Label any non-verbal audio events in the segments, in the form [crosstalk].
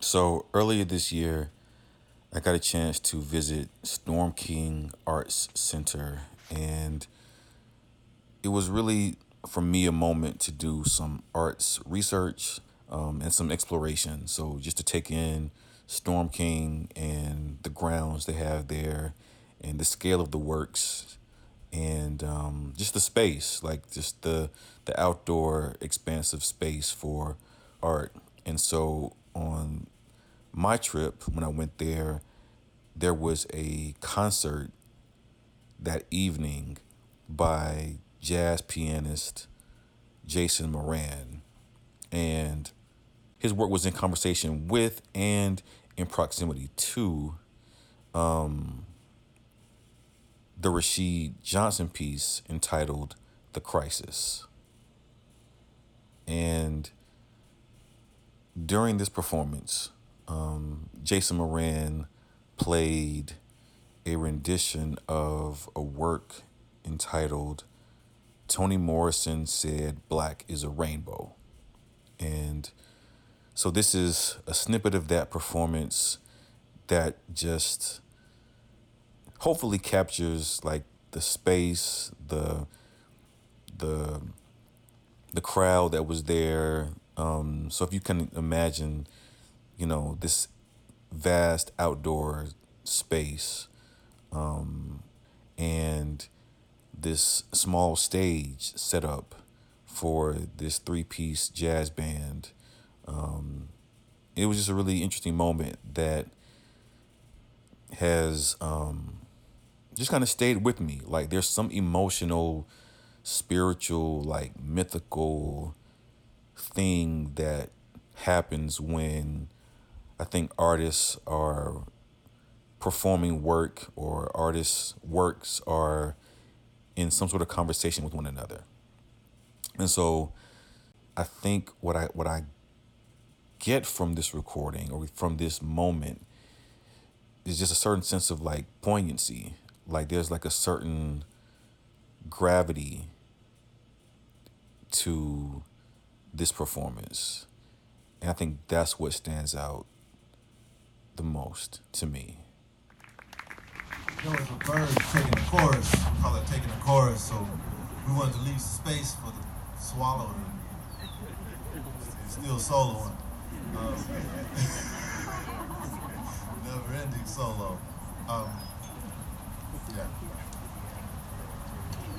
So earlier this year, I got a chance to visit Storm King Arts Center, and it was really for me a moment to do some arts research um, and some exploration. So just to take in Storm King and the grounds they have there, and the scale of the works, and um, just the space, like just the the outdoor expansive space for art. And so on my trip when I went there, there was a concert that evening by jazz pianist Jason Moran. And his work was in conversation with and in proximity to um, the Rashid Johnson piece entitled The Crisis. And during this performance, um, Jason Moran played a rendition of a work entitled Toni Morrison Said Black is a Rainbow. And so this is a snippet of that performance that just hopefully captures like the space, the the the crowd that was there. Um, so if you can imagine, you know, this vast outdoor space and this small stage set up for this three piece jazz band. It was just a really interesting moment that has um, just kind of stayed with me. Like there's some emotional, spiritual, like mythical thing that happens when I think artists are performing work or artists' works are in some sort of conversation with one another. And so I think what I what I get from this recording or from this moment is just a certain sense of like poignancy. Like there's like a certain gravity to this performance. And I think that's what stands out the most to me. There was a bird taking the chorus. It taking the chorus. So we wanted to leave space for the swallow to still soloing. Um, [laughs] never ending solo. Um, yeah.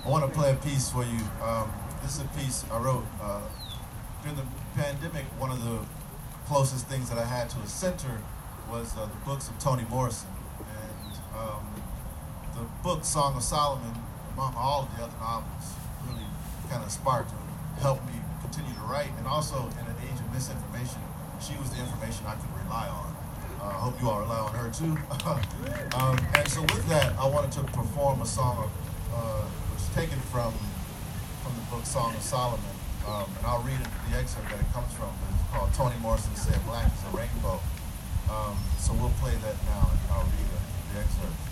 I want to play a piece for you. Um, this is a piece I wrote uh, during the pandemic. One of the closest things that I had to a center was uh, the books of Toni Morrison. And um, the book Song of Solomon, among all of the other novels, really kind of sparked or helped me continue to write. And also, in an age of misinformation, she was the information I could rely on. Uh, I hope you all rely on her too. [laughs] um, and so, with that, I wanted to perform a song of, uh, which is taken from from the book Song of Solomon. Um, and I'll read it, the excerpt that it comes from. It's called Toni Morrison Said Black is a Rainbow. Um, so we'll play that now and I'll read it, the excerpt.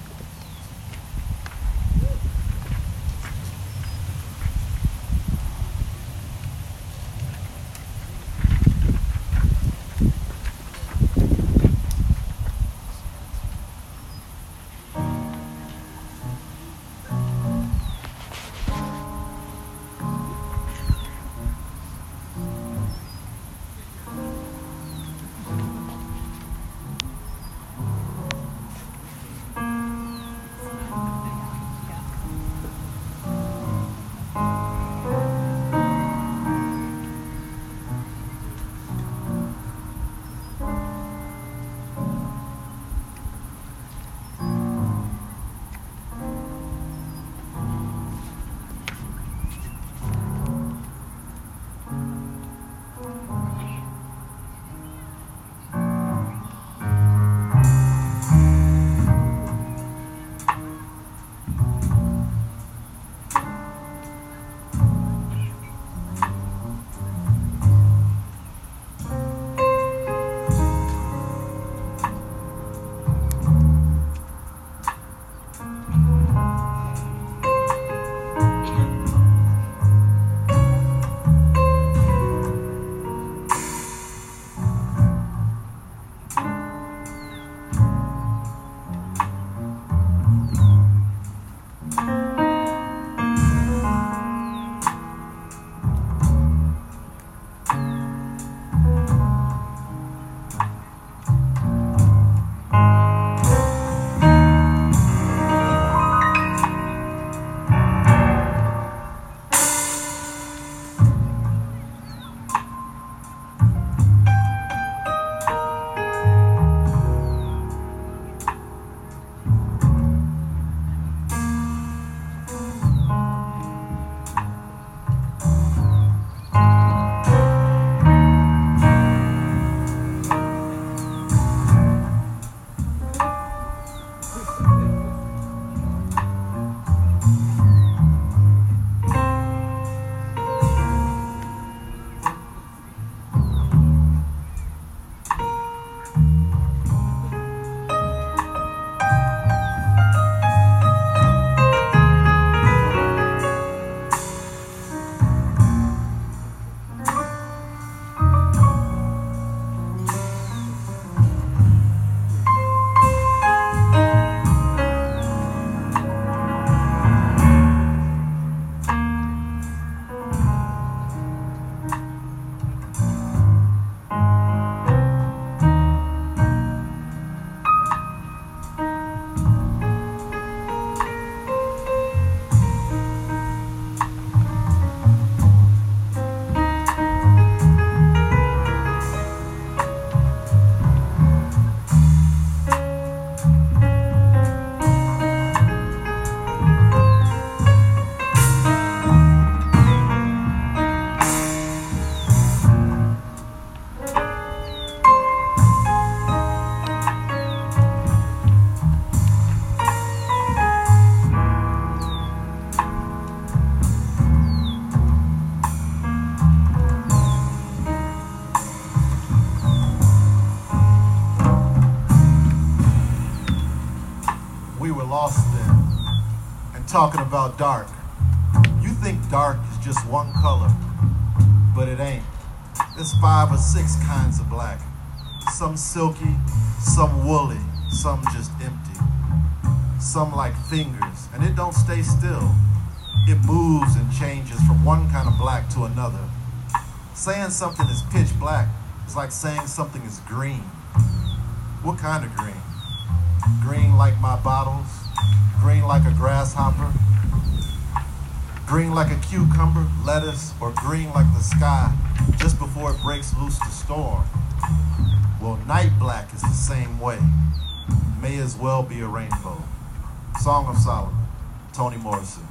Lost then. And talking about dark, you think dark is just one color, but it ain't. There's five or six kinds of black. Some silky, some woolly, some just empty. Some like fingers, and it don't stay still. It moves and changes from one kind of black to another. Saying something is pitch black is like saying something is green. What kind of green? Green like my bottles? Green like a grasshopper? Green like a cucumber, lettuce, or green like the sky just before it breaks loose to storm? Well, night black is the same way. May as well be a rainbow. Song of Solomon, Toni Morrison.